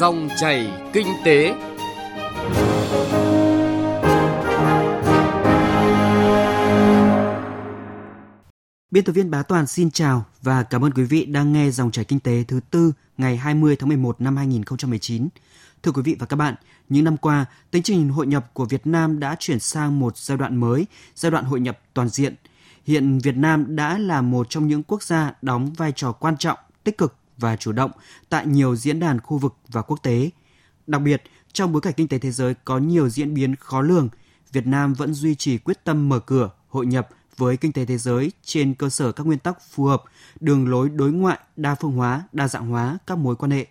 Dòng chảy kinh tế. Biên tập viên Bá Toàn xin chào và cảm ơn quý vị đang nghe dòng chảy kinh tế thứ tư ngày 20 tháng 11 năm 2019. Thưa quý vị và các bạn, những năm qua, tiến trình hội nhập của Việt Nam đã chuyển sang một giai đoạn mới, giai đoạn hội nhập toàn diện. Hiện Việt Nam đã là một trong những quốc gia đóng vai trò quan trọng, tích cực và chủ động tại nhiều diễn đàn khu vực và quốc tế. Đặc biệt, trong bối cảnh kinh tế thế giới có nhiều diễn biến khó lường, Việt Nam vẫn duy trì quyết tâm mở cửa, hội nhập với kinh tế thế giới trên cơ sở các nguyên tắc phù hợp, đường lối đối ngoại, đa phương hóa, đa dạng hóa các mối quan hệ.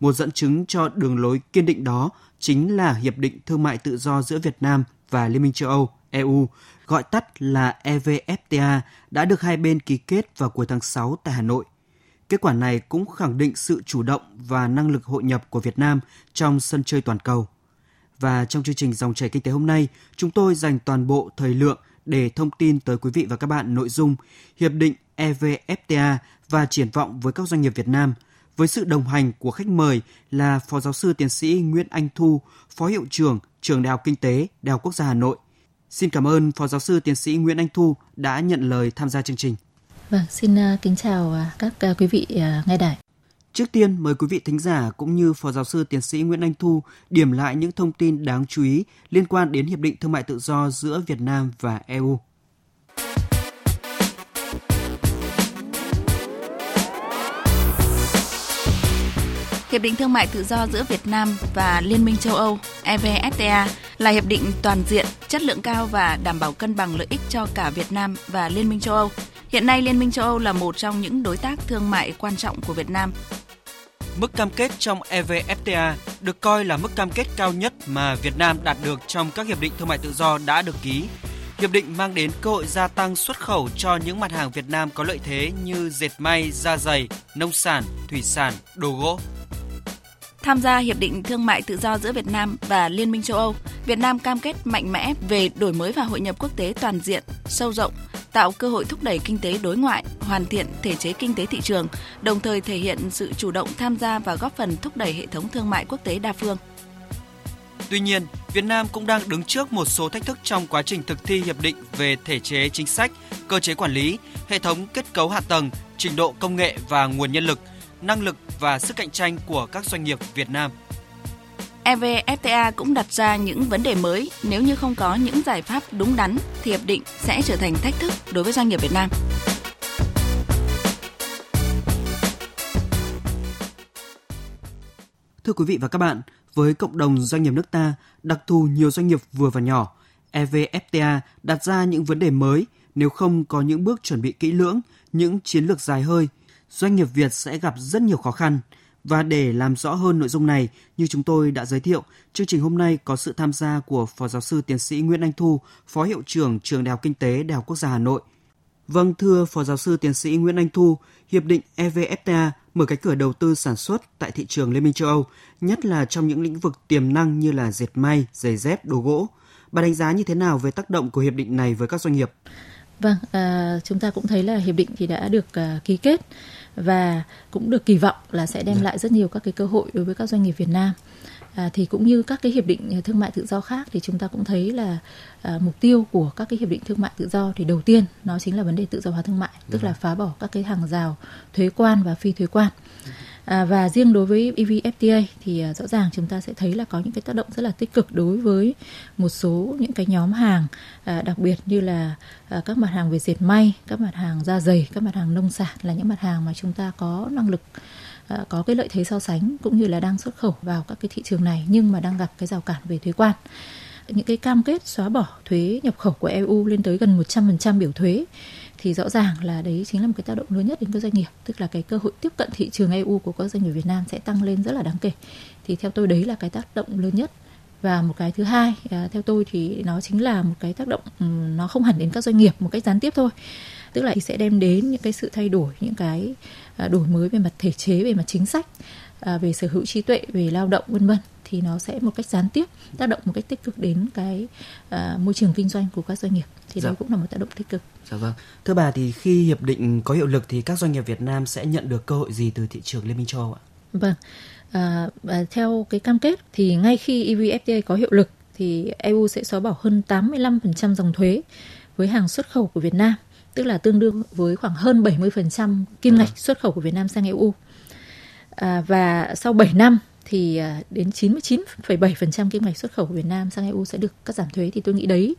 Một dẫn chứng cho đường lối kiên định đó chính là Hiệp định Thương mại Tự do giữa Việt Nam và Liên minh châu Âu, EU, gọi tắt là EVFTA, đã được hai bên ký kết vào cuối tháng 6 tại Hà Nội. Kết quả này cũng khẳng định sự chủ động và năng lực hội nhập của Việt Nam trong sân chơi toàn cầu. Và trong chương trình dòng chảy kinh tế hôm nay, chúng tôi dành toàn bộ thời lượng để thông tin tới quý vị và các bạn nội dung Hiệp định EVFTA và triển vọng với các doanh nghiệp Việt Nam với sự đồng hành của khách mời là Phó Giáo sư Tiến sĩ Nguyễn Anh Thu, Phó Hiệu trưởng Trường Đại học Kinh tế, Đại học Quốc gia Hà Nội. Xin cảm ơn Phó Giáo sư Tiến sĩ Nguyễn Anh Thu đã nhận lời tham gia chương trình. Vâng, xin à, kính chào à, các à, quý vị nghe đài. Trước tiên, mời quý vị thính giả cũng như Phó Giáo sư Tiến sĩ Nguyễn Anh Thu điểm lại những thông tin đáng chú ý liên quan đến Hiệp định Thương mại Tự do giữa Việt Nam và EU. Hiệp định Thương mại Tự do giữa Việt Nam và Liên minh châu Âu EVFTA là hiệp định toàn diện, chất lượng cao và đảm bảo cân bằng lợi ích cho cả Việt Nam và Liên minh châu Âu. Hiện nay, Liên minh châu Âu là một trong những đối tác thương mại quan trọng của Việt Nam. Mức cam kết trong EVFTA được coi là mức cam kết cao nhất mà Việt Nam đạt được trong các hiệp định thương mại tự do đã được ký. Hiệp định mang đến cơ hội gia tăng xuất khẩu cho những mặt hàng Việt Nam có lợi thế như dệt may, da giày, nông sản, thủy sản, đồ gỗ. Tham gia Hiệp định Thương mại Tự do giữa Việt Nam và Liên minh châu Âu, Việt Nam cam kết mạnh mẽ về đổi mới và hội nhập quốc tế toàn diện, sâu rộng, tạo cơ hội thúc đẩy kinh tế đối ngoại, hoàn thiện thể chế kinh tế thị trường, đồng thời thể hiện sự chủ động tham gia và góp phần thúc đẩy hệ thống thương mại quốc tế đa phương. Tuy nhiên, Việt Nam cũng đang đứng trước một số thách thức trong quá trình thực thi hiệp định về thể chế chính sách, cơ chế quản lý, hệ thống kết cấu hạ tầng, trình độ công nghệ và nguồn nhân lực, năng lực và sức cạnh tranh của các doanh nghiệp Việt Nam. EVFTA cũng đặt ra những vấn đề mới. Nếu như không có những giải pháp đúng đắn thì hiệp định sẽ trở thành thách thức đối với doanh nghiệp Việt Nam. Thưa quý vị và các bạn, với cộng đồng doanh nghiệp nước ta, đặc thù nhiều doanh nghiệp vừa và nhỏ, EVFTA đặt ra những vấn đề mới. Nếu không có những bước chuẩn bị kỹ lưỡng, những chiến lược dài hơi, doanh nghiệp Việt sẽ gặp rất nhiều khó khăn – và để làm rõ hơn nội dung này, như chúng tôi đã giới thiệu, chương trình hôm nay có sự tham gia của Phó Giáo sư Tiến sĩ Nguyễn Anh Thu, Phó Hiệu trưởng Trường Đại học Kinh tế Đại học Quốc gia Hà Nội. Vâng, thưa Phó Giáo sư Tiến sĩ Nguyễn Anh Thu, Hiệp định EVFTA mở cái cửa đầu tư sản xuất tại thị trường Liên minh châu Âu, nhất là trong những lĩnh vực tiềm năng như là dệt may, giày dép, đồ gỗ. Bà đánh giá như thế nào về tác động của hiệp định này với các doanh nghiệp? Vâng, à, chúng ta cũng thấy là hiệp định thì đã được à, ký kết và cũng được kỳ vọng là sẽ đem dạ. lại rất nhiều các cái cơ hội đối với các doanh nghiệp Việt Nam. À, thì cũng như các cái hiệp định thương mại tự do khác thì chúng ta cũng thấy là à, mục tiêu của các cái hiệp định thương mại tự do thì đầu tiên nó chính là vấn đề tự do hóa thương mại, tức là dạ. phá bỏ các cái hàng rào thuế quan và phi thuế quan. À, và riêng đối với EVFTA thì à, rõ ràng chúng ta sẽ thấy là có những cái tác động rất là tích cực đối với một số những cái nhóm hàng à, đặc biệt như là à, các mặt hàng về dệt may, các mặt hàng da dày, các mặt hàng nông sản là những mặt hàng mà chúng ta có năng lực à, có cái lợi thế so sánh cũng như là đang xuất khẩu vào các cái thị trường này nhưng mà đang gặp cái rào cản về thuế quan. Những cái cam kết xóa bỏ thuế nhập khẩu của EU lên tới gần 100% biểu thuế thì rõ ràng là đấy chính là một cái tác động lớn nhất đến các doanh nghiệp. Tức là cái cơ hội tiếp cận thị trường EU của các doanh nghiệp Việt Nam sẽ tăng lên rất là đáng kể. Thì theo tôi đấy là cái tác động lớn nhất. Và một cái thứ hai à, theo tôi thì nó chính là một cái tác động nó không hẳn đến các doanh nghiệp một cách gián tiếp thôi. Tức là sẽ đem đến những cái sự thay đổi những cái à, đổi mới về mặt thể chế về mặt chính sách à, về sở hữu trí tuệ về lao động vân vân thì nó sẽ một cách gián tiếp tác động một cách tích cực đến cái uh, môi trường kinh doanh của các doanh nghiệp thì dạ. đó cũng là một tác động tích cực. Dạ vâng. Thưa bà thì khi hiệp định có hiệu lực thì các doanh nghiệp Việt Nam sẽ nhận được cơ hội gì từ thị trường Liên minh châu Âu ạ? Vâng. À, à, theo cái cam kết thì ngay khi EVFTA có hiệu lực thì EU sẽ xóa bỏ hơn 85% dòng thuế với hàng xuất khẩu của Việt Nam, tức là tương đương với khoảng hơn 70% kim ngạch xuất khẩu của Việt Nam sang EU. À, và sau 7 năm thì à, đến 99,7% kim ngạch xuất khẩu của Việt Nam sang EU sẽ được cắt giảm thuế thì tôi nghĩ đấy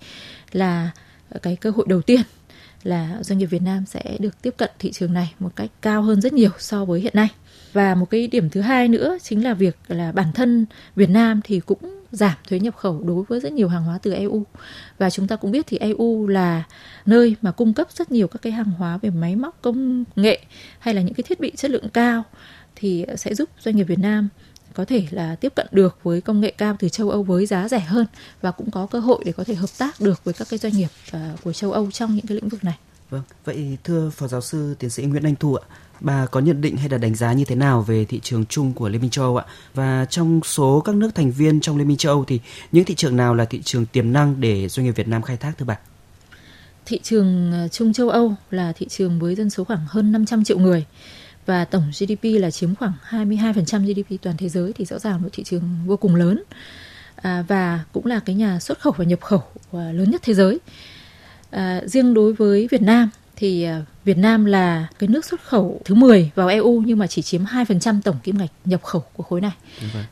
là cái cơ hội đầu tiên là doanh nghiệp Việt Nam sẽ được tiếp cận thị trường này một cách cao hơn rất nhiều so với hiện nay. Và một cái điểm thứ hai nữa chính là việc là bản thân Việt Nam thì cũng giảm thuế nhập khẩu đối với rất nhiều hàng hóa từ EU. Và chúng ta cũng biết thì EU là nơi mà cung cấp rất nhiều các cái hàng hóa về máy móc công nghệ hay là những cái thiết bị chất lượng cao thì sẽ giúp doanh nghiệp Việt Nam có thể là tiếp cận được với công nghệ cao từ châu Âu với giá rẻ hơn và cũng có cơ hội để có thể hợp tác được với các cái doanh nghiệp uh, của châu Âu trong những cái lĩnh vực này. Vâng, vậy thưa Phó Giáo sư Tiến sĩ Nguyễn Anh Thu ạ, bà có nhận định hay là đánh giá như thế nào về thị trường chung của Liên minh châu Âu ạ? Và trong số các nước thành viên trong Liên minh châu Âu thì những thị trường nào là thị trường tiềm năng để doanh nghiệp Việt Nam khai thác thưa bà? Thị trường ờ, chung châu Âu là thị trường với dân số khoảng hơn 500 triệu người và tổng GDP là chiếm khoảng 22% GDP toàn thế giới thì rõ ràng một thị trường vô cùng lớn à, và cũng là cái nhà xuất khẩu và nhập khẩu à, lớn nhất thế giới. À, riêng đối với Việt Nam thì à, Việt Nam là cái nước xuất khẩu thứ 10 vào EU nhưng mà chỉ chiếm 2% tổng kim ngạch nhập khẩu của khối này.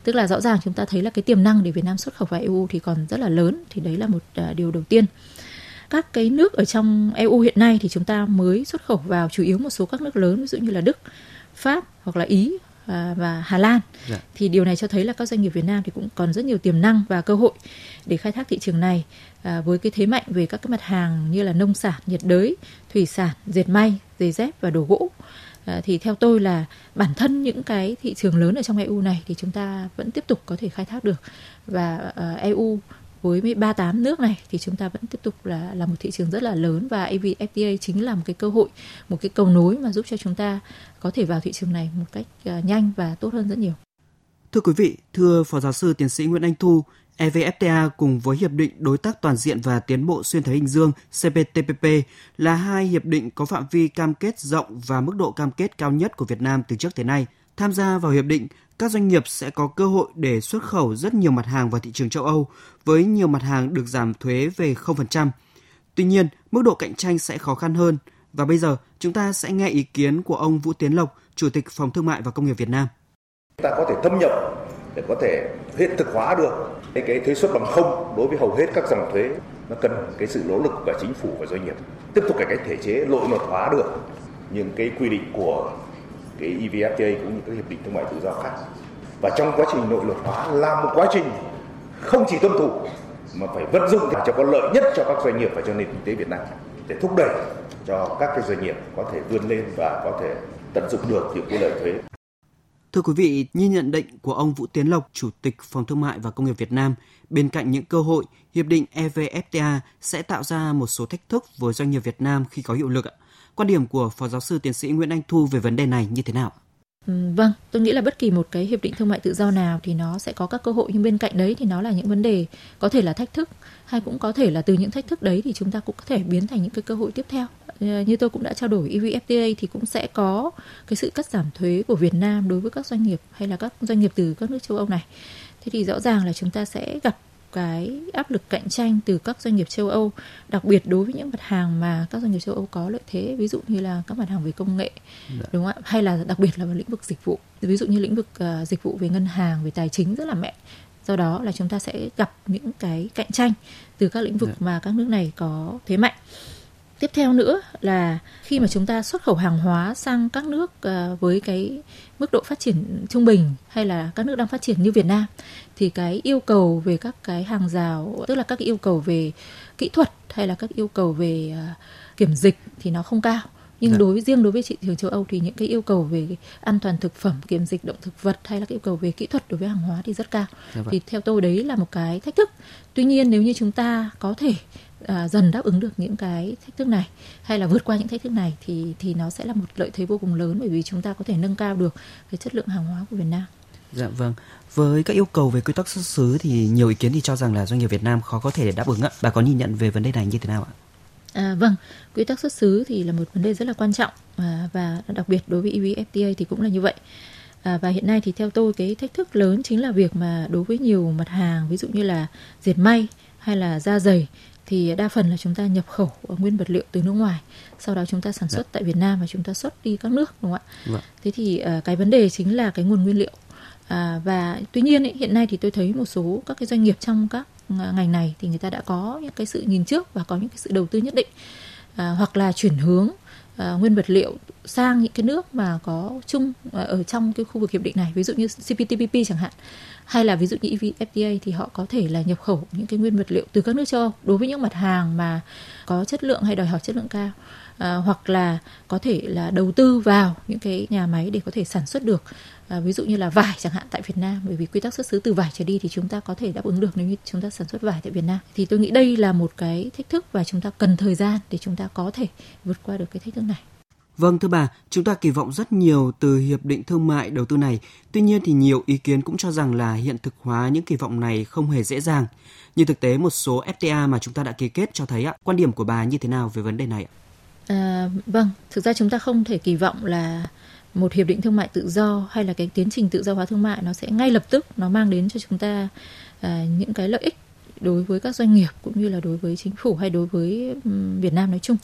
Tức là rõ ràng chúng ta thấy là cái tiềm năng để Việt Nam xuất khẩu vào EU thì còn rất là lớn thì đấy là một uh, điều đầu tiên các cái nước ở trong EU hiện nay thì chúng ta mới xuất khẩu vào chủ yếu một số các nước lớn ví dụ như là Đức, Pháp hoặc là Ý à, và Hà Lan. Dạ. Thì điều này cho thấy là các doanh nghiệp Việt Nam thì cũng còn rất nhiều tiềm năng và cơ hội để khai thác thị trường này à, với cái thế mạnh về các cái mặt hàng như là nông sản, nhiệt đới, thủy sản, dệt may, giày dép và đồ gỗ. À, thì theo tôi là bản thân những cái thị trường lớn ở trong EU này thì chúng ta vẫn tiếp tục có thể khai thác được và uh, EU với 38 nước này thì chúng ta vẫn tiếp tục là là một thị trường rất là lớn và EVFTA chính là một cái cơ hội, một cái cầu nối mà giúp cho chúng ta có thể vào thị trường này một cách à, nhanh và tốt hơn rất nhiều. Thưa quý vị, thưa Phó Giáo sư Tiến sĩ Nguyễn Anh Thu, EVFTA cùng với Hiệp định Đối tác Toàn diện và Tiến bộ Xuyên Thái Bình Dương CPTPP là hai hiệp định có phạm vi cam kết rộng và mức độ cam kết cao nhất của Việt Nam từ trước tới nay. Tham gia vào hiệp định, các doanh nghiệp sẽ có cơ hội để xuất khẩu rất nhiều mặt hàng vào thị trường châu Âu với nhiều mặt hàng được giảm thuế về 0%. Tuy nhiên, mức độ cạnh tranh sẽ khó khăn hơn và bây giờ chúng ta sẽ nghe ý kiến của ông Vũ Tiến Lộc, Chủ tịch Phòng Thương mại và Công nghiệp Việt Nam. Chúng ta có thể thâm nhập để có thể hiện thực hóa được cái, cái thuế suất bằng không đối với hầu hết các dòng thuế nó cần cái sự nỗ lực của chính phủ và doanh nghiệp tiếp tục cải cách thể chế nội luật hóa được những cái quy định của cái EVFTA cũng như các hiệp định thương mại tự do khác và trong quá trình nội luật hóa là một quá trình không chỉ tuân thủ mà phải vận dụng cho có lợi nhất cho các doanh nghiệp và cho nền kinh tế Việt Nam để thúc đẩy cho các cái doanh nghiệp có thể vươn lên và có thể tận dụng được những cái lợi thuế. Thưa quý vị, như nhận định của ông Vũ Tiến Lộc, Chủ tịch Phòng Thương mại và Công nghiệp Việt Nam, bên cạnh những cơ hội, Hiệp định EVFTA sẽ tạo ra một số thách thức với doanh nghiệp Việt Nam khi có hiệu lực. ạ Quan điểm của Phó Giáo sư Tiến sĩ Nguyễn Anh Thu về vấn đề này như thế nào? Ừ, vâng, tôi nghĩ là bất kỳ một cái hiệp định thương mại tự do nào thì nó sẽ có các cơ hội nhưng bên cạnh đấy thì nó là những vấn đề có thể là thách thức hay cũng có thể là từ những thách thức đấy thì chúng ta cũng có thể biến thành những cái cơ hội tiếp theo. Ờ, như tôi cũng đã trao đổi EVFTA thì cũng sẽ có cái sự cắt giảm thuế của Việt Nam đối với các doanh nghiệp hay là các doanh nghiệp từ các nước châu Âu này. Thế thì rõ ràng là chúng ta sẽ gặp cái áp lực cạnh tranh từ các doanh nghiệp châu Âu, đặc biệt đối với những mặt hàng mà các doanh nghiệp châu Âu có lợi thế, ví dụ như là các mặt hàng về công nghệ, dạ. đúng không ạ? Hay là đặc biệt là vào lĩnh vực dịch vụ, ví dụ như lĩnh vực uh, dịch vụ về ngân hàng, về tài chính rất là mạnh. Do đó là chúng ta sẽ gặp những cái cạnh tranh từ các lĩnh vực dạ. mà các nước này có thế mạnh tiếp theo nữa là khi mà chúng ta xuất khẩu hàng hóa sang các nước uh, với cái mức độ phát triển trung bình hay là các nước đang phát triển như Việt Nam thì cái yêu cầu về các cái hàng rào tức là các yêu cầu về kỹ thuật hay là các yêu cầu về uh, kiểm dịch thì nó không cao nhưng dạ. đối với riêng đối với thị trường châu Âu thì những cái yêu cầu về an toàn thực phẩm kiểm dịch động thực vật hay là yêu cầu về kỹ thuật đối với hàng hóa thì rất cao dạ vâng. thì theo tôi đấy là một cái thách thức tuy nhiên nếu như chúng ta có thể à, dần đáp ứng được những cái thách thức này hay là vượt qua những thách thức này thì thì nó sẽ là một lợi thế vô cùng lớn bởi vì chúng ta có thể nâng cao được cái chất lượng hàng hóa của Việt Nam. Dạ vâng. Với các yêu cầu về quy tắc xuất xứ thì nhiều ý kiến thì cho rằng là doanh nghiệp Việt Nam khó có thể đáp ứng ạ. Bà có nhìn nhận về vấn đề này như thế nào ạ? À, vâng, quy tắc xuất xứ thì là một vấn đề rất là quan trọng à, và đặc biệt đối với EVFTA thì cũng là như vậy. À, và hiện nay thì theo tôi cái thách thức lớn chính là việc mà đối với nhiều mặt hàng ví dụ như là dệt may hay là da giày thì đa phần là chúng ta nhập khẩu nguyên vật liệu từ nước ngoài sau đó chúng ta sản xuất dạ. tại Việt Nam và chúng ta xuất đi các nước đúng không ạ dạ. thế thì uh, cái vấn đề chính là cái nguồn nguyên liệu à, và tuy nhiên ý, hiện nay thì tôi thấy một số các cái doanh nghiệp trong các à, ngành này thì người ta đã có những cái sự nhìn trước và có những cái sự đầu tư nhất định. À, hoặc là chuyển hướng à, nguyên vật liệu sang những cái nước mà có chung à, ở trong cái khu vực hiệp định này ví dụ như CPTPP chẳng hạn. Hay là ví dụ như EVFTA thì họ có thể là nhập khẩu những cái nguyên vật liệu từ các nước châu Âu đối với những mặt hàng mà có chất lượng hay đòi hỏi chất lượng cao. À, hoặc là có thể là đầu tư vào những cái nhà máy để có thể sản xuất được à, ví dụ như là vải chẳng hạn tại Việt Nam bởi vì quy tắc xuất xứ từ vải trở đi thì chúng ta có thể đáp ứng được nếu như chúng ta sản xuất vải tại Việt Nam thì tôi nghĩ đây là một cái thách thức và chúng ta cần thời gian để chúng ta có thể vượt qua được cái thách thức này. Vâng thưa bà, chúng ta kỳ vọng rất nhiều từ hiệp định thương mại đầu tư này. Tuy nhiên thì nhiều ý kiến cũng cho rằng là hiện thực hóa những kỳ vọng này không hề dễ dàng. Như thực tế một số FTA mà chúng ta đã ký kết cho thấy ạ, quan điểm của bà như thế nào về vấn đề này ạ? À, vâng, thực ra chúng ta không thể kỳ vọng là một hiệp định thương mại tự do hay là cái tiến trình tự do hóa thương mại nó sẽ ngay lập tức nó mang đến cho chúng ta à, những cái lợi ích đối với các doanh nghiệp cũng như là đối với chính phủ hay đối với Việt Nam nói chung.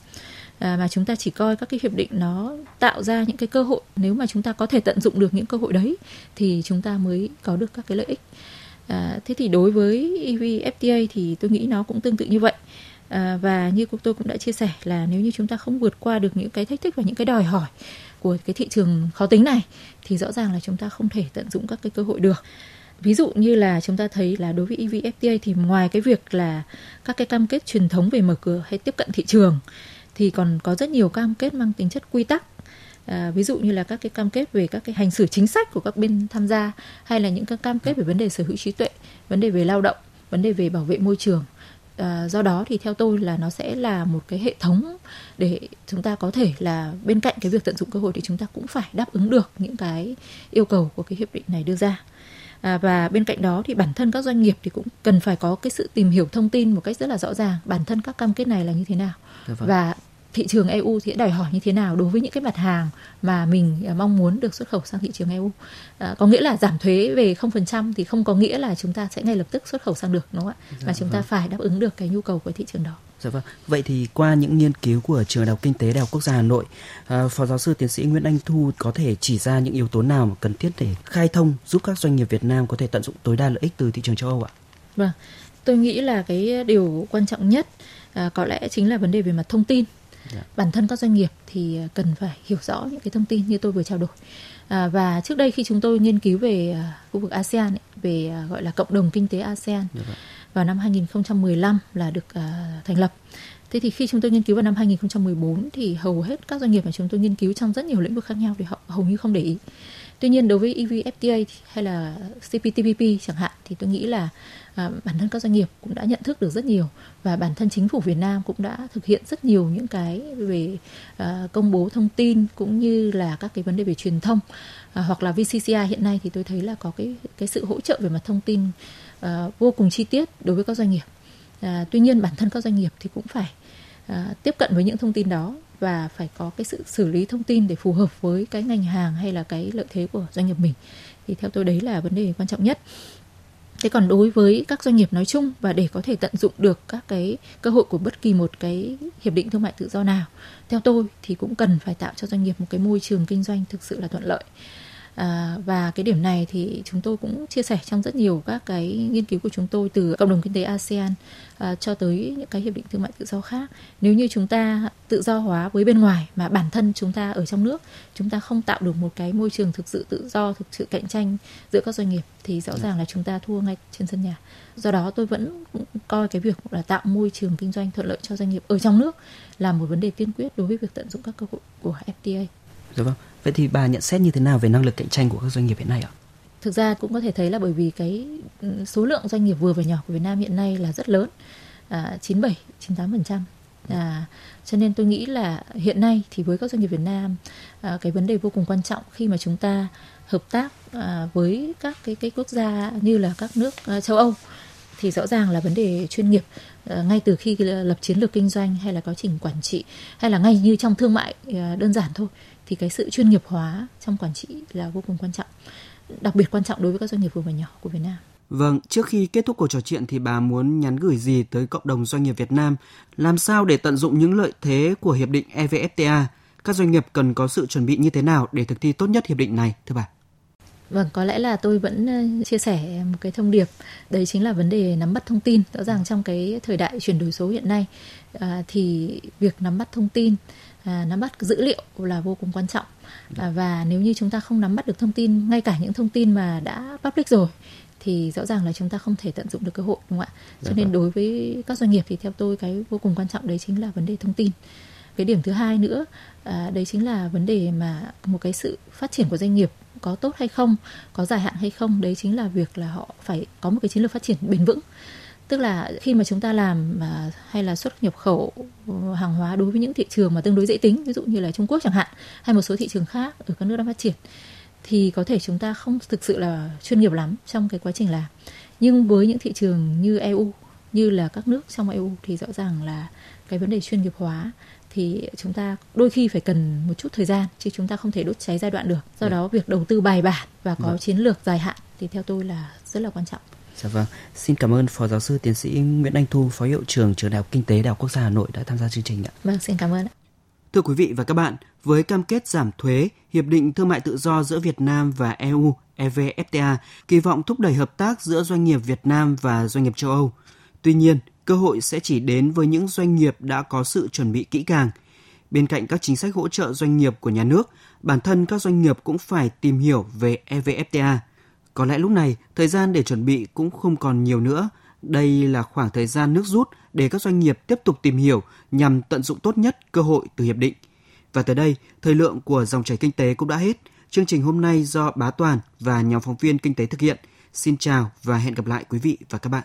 À, mà chúng ta chỉ coi các cái hiệp định nó tạo ra những cái cơ hội. Nếu mà chúng ta có thể tận dụng được những cơ hội đấy thì chúng ta mới có được các cái lợi ích. À, thế thì đối với EVFTA thì tôi nghĩ nó cũng tương tự như vậy à, và như tôi cũng đã chia sẻ là nếu như chúng ta không vượt qua được những cái thách thức và những cái đòi hỏi của cái thị trường khó tính này thì rõ ràng là chúng ta không thể tận dụng các cái cơ hội được. Ví dụ như là chúng ta thấy là đối với EVFTA thì ngoài cái việc là các cái cam kết truyền thống về mở cửa hay tiếp cận thị trường thì còn có rất nhiều cam kết mang tính chất quy tắc. À, ví dụ như là các cái cam kết về các cái hành xử chính sách của các bên tham gia hay là những cái cam kết về vấn đề sở hữu trí tuệ vấn đề về lao động vấn đề về bảo vệ môi trường à, do đó thì theo tôi là nó sẽ là một cái hệ thống để chúng ta có thể là bên cạnh cái việc tận dụng cơ hội thì chúng ta cũng phải đáp ứng được những cái yêu cầu của cái hiệp định này đưa ra à, và bên cạnh đó thì bản thân các doanh nghiệp thì cũng cần phải có cái sự tìm hiểu thông tin một cách rất là rõ ràng bản thân các cam kết này là như thế nào dạ vâng. và thị trường EU thì đòi hỏi như thế nào đối với những cái mặt hàng mà mình à, mong muốn được xuất khẩu sang thị trường EU. À, có nghĩa là giảm thuế về 0% thì không có nghĩa là chúng ta sẽ ngay lập tức xuất khẩu sang được đúng không ạ? Dạ, mà chúng vâng. ta phải đáp ứng được cái nhu cầu của thị trường đó. Dạ vâng. Vậy thì qua những nghiên cứu của trường Đại học Kinh tế Đại học Quốc gia Hà Nội, à, Phó giáo sư tiến sĩ Nguyễn Anh Thu có thể chỉ ra những yếu tố nào mà cần thiết để khai thông giúp các doanh nghiệp Việt Nam có thể tận dụng tối đa lợi ích từ thị trường châu Âu ạ? Vâng, tôi nghĩ là cái điều quan trọng nhất à, có lẽ chính là vấn đề về mặt thông tin yeah. Dạ. bản thân các doanh nghiệp thì à, cần phải hiểu rõ những cái thông tin như tôi vừa trao đổi à, và trước đây khi chúng tôi nghiên cứu về à, khu vực ASEAN ấy, về à, gọi là cộng đồng kinh tế ASEAN yeah. Dạ vâng. vào năm 2015 là được à, thành lập Thế thì khi chúng tôi nghiên cứu vào năm 2014 thì hầu hết các doanh nghiệp mà chúng tôi nghiên cứu trong rất nhiều lĩnh vực khác nhau thì họ hầu như không để ý. Tuy nhiên đối với EVFTA hay là CPTPP chẳng hạn thì tôi nghĩ là à, bản thân các doanh nghiệp cũng đã nhận thức được rất nhiều và bản thân chính phủ Việt Nam cũng đã thực hiện rất nhiều những cái về à, công bố thông tin cũng như là các cái vấn đề về truyền thông à, hoặc là VCCI hiện nay thì tôi thấy là có cái cái sự hỗ trợ về mặt thông tin à, vô cùng chi tiết đối với các doanh nghiệp. À, tuy nhiên bản thân các doanh nghiệp thì cũng phải à, tiếp cận với những thông tin đó và phải có cái sự xử lý thông tin để phù hợp với cái ngành hàng hay là cái lợi thế của doanh nghiệp mình. Thì theo tôi đấy là vấn đề quan trọng nhất. Thế còn đối với các doanh nghiệp nói chung và để có thể tận dụng được các cái cơ hội của bất kỳ một cái hiệp định thương mại tự do nào, theo tôi thì cũng cần phải tạo cho doanh nghiệp một cái môi trường kinh doanh thực sự là thuận lợi. À, và cái điểm này thì chúng tôi cũng chia sẻ trong rất nhiều các cái nghiên cứu của chúng tôi từ cộng đồng kinh tế ASEAN à, cho tới những cái hiệp định thương mại tự do khác. Nếu như chúng ta tự do hóa với bên ngoài mà bản thân chúng ta ở trong nước chúng ta không tạo được một cái môi trường thực sự tự do, thực sự cạnh tranh giữa các doanh nghiệp thì rõ ràng là chúng ta thua ngay trên sân nhà. Do đó tôi vẫn coi cái việc là tạo môi trường kinh doanh thuận lợi cho doanh nghiệp ở trong nước là một vấn đề tiên quyết đối với việc tận dụng các cơ hội của FTA. Dạ vâng. Vậy thì bà nhận xét như thế nào về năng lực cạnh tranh của các doanh nghiệp hiện nay ạ? Thực ra cũng có thể thấy là bởi vì cái ừ, số lượng doanh nghiệp vừa và nhỏ của Việt Nam hiện nay là rất lớn, à, 97, 98%. À, cho nên tôi nghĩ là hiện nay thì với các doanh nghiệp Việt Nam à, cái vấn đề vô cùng quan trọng khi mà chúng ta hợp tác à, với các cái cái quốc gia như là các nước à, châu Âu thì rõ ràng là vấn đề chuyên nghiệp ờ, ngay từ khi lập chiến lược kinh doanh hay là quá trình quản trị hay là ngay như trong thương mại ờ, đơn giản thôi thì cái sự chuyên nghiệp hóa trong quản trị là vô cùng quan trọng đặc biệt quan trọng đối với các doanh nghiệp vừa và nhỏ của Việt Nam. Vâng, trước khi kết thúc cuộc trò chuyện thì bà muốn nhắn gửi gì tới cộng đồng doanh nghiệp Việt Nam? Làm sao để tận dụng những lợi thế của hiệp định EVFTA? Các doanh nghiệp cần có sự chuẩn bị như thế nào để thực thi tốt nhất hiệp định này, thưa bà? Vâng, có lẽ là tôi vẫn ờ, chia sẻ một cái thông điệp, đấy chính là vấn đề nắm bắt thông tin. Rõ ràng trong cái thời đại chuyển đổi số hiện nay à, thì việc nắm bắt thông tin, à, nắm bắt dữ liệu là vô cùng quan trọng. À, và nếu như chúng ta không nắm bắt được thông tin, ngay cả những thông tin mà đã public rồi thì rõ ràng là chúng ta không thể tận dụng được cơ hội đúng không ạ? Cho dạ nên vâng. đối với các doanh nghiệp thì theo tôi cái vô cùng quan trọng đấy chính là vấn đề thông tin. Cái điểm thứ hai nữa à, đấy chính là vấn đề mà một cái sự phát triển của doanh nghiệp có tốt hay không, có dài hạn hay không, đấy chính là việc là họ phải có một cái chiến lược phát triển bền vững. Tức là khi mà chúng ta làm mà hay là xuất nhập khẩu ừ, hàng hóa đối với những thị trường mà tương đối dễ tính ví dụ như là Trung Quốc chẳng hạn hay một số thị trường khác ở các nước đang phát triển thì có thể chúng ta không thực sự là chuyên nghiệp lắm trong cái quá trình làm. Nhưng với những thị trường như EU như là các nước trong EU thì rõ ràng là cái vấn đề chuyên nghiệp hóa thì chúng ta đôi khi phải cần một chút thời gian chứ chúng ta không thể đốt cháy giai đoạn được do đó việc đầu tư bài bản và có chiến lược dài hạn thì theo tôi là rất là quan trọng Dạ vâng, xin cảm ơn Phó Giáo sư Tiến sĩ Nguyễn Anh Thu, Phó Hiệu trưởng Trường Đại học Kinh tế Đại học Quốc gia Hà Nội đã tham gia chương trình ạ. Vâng, xin cảm ơn. Thưa quý vị và các bạn, với cam kết giảm thuế, Hiệp định Thương mại Tự do giữa Việt Nam và EU EVFTA kỳ vọng thúc đẩy hợp tác giữa doanh nghiệp Việt Nam và doanh nghiệp châu Âu. Tuy nhiên, cơ hội sẽ chỉ đến với những doanh nghiệp đã có sự chuẩn bị kỹ càng. Bên cạnh các chính sách hỗ trợ doanh nghiệp của nhà nước, bản thân các doanh nghiệp cũng phải tìm hiểu về EVFTA – có lẽ lúc này, thời gian để chuẩn bị cũng không còn nhiều nữa. Đây là khoảng thời gian nước rút để các doanh nghiệp tiếp tục tìm hiểu nhằm tận dụng tốt nhất cơ hội từ hiệp định. Và tới đây, thời lượng của dòng chảy kinh tế cũng đã hết. Chương trình hôm nay do Bá Toàn và nhóm phóng viên kinh tế thực hiện. Xin chào và hẹn gặp lại quý vị và các bạn.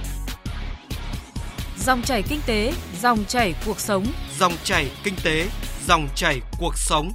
Dòng chảy kinh tế, dòng chảy cuộc sống. Dòng chảy kinh tế, dòng chảy cuộc sống.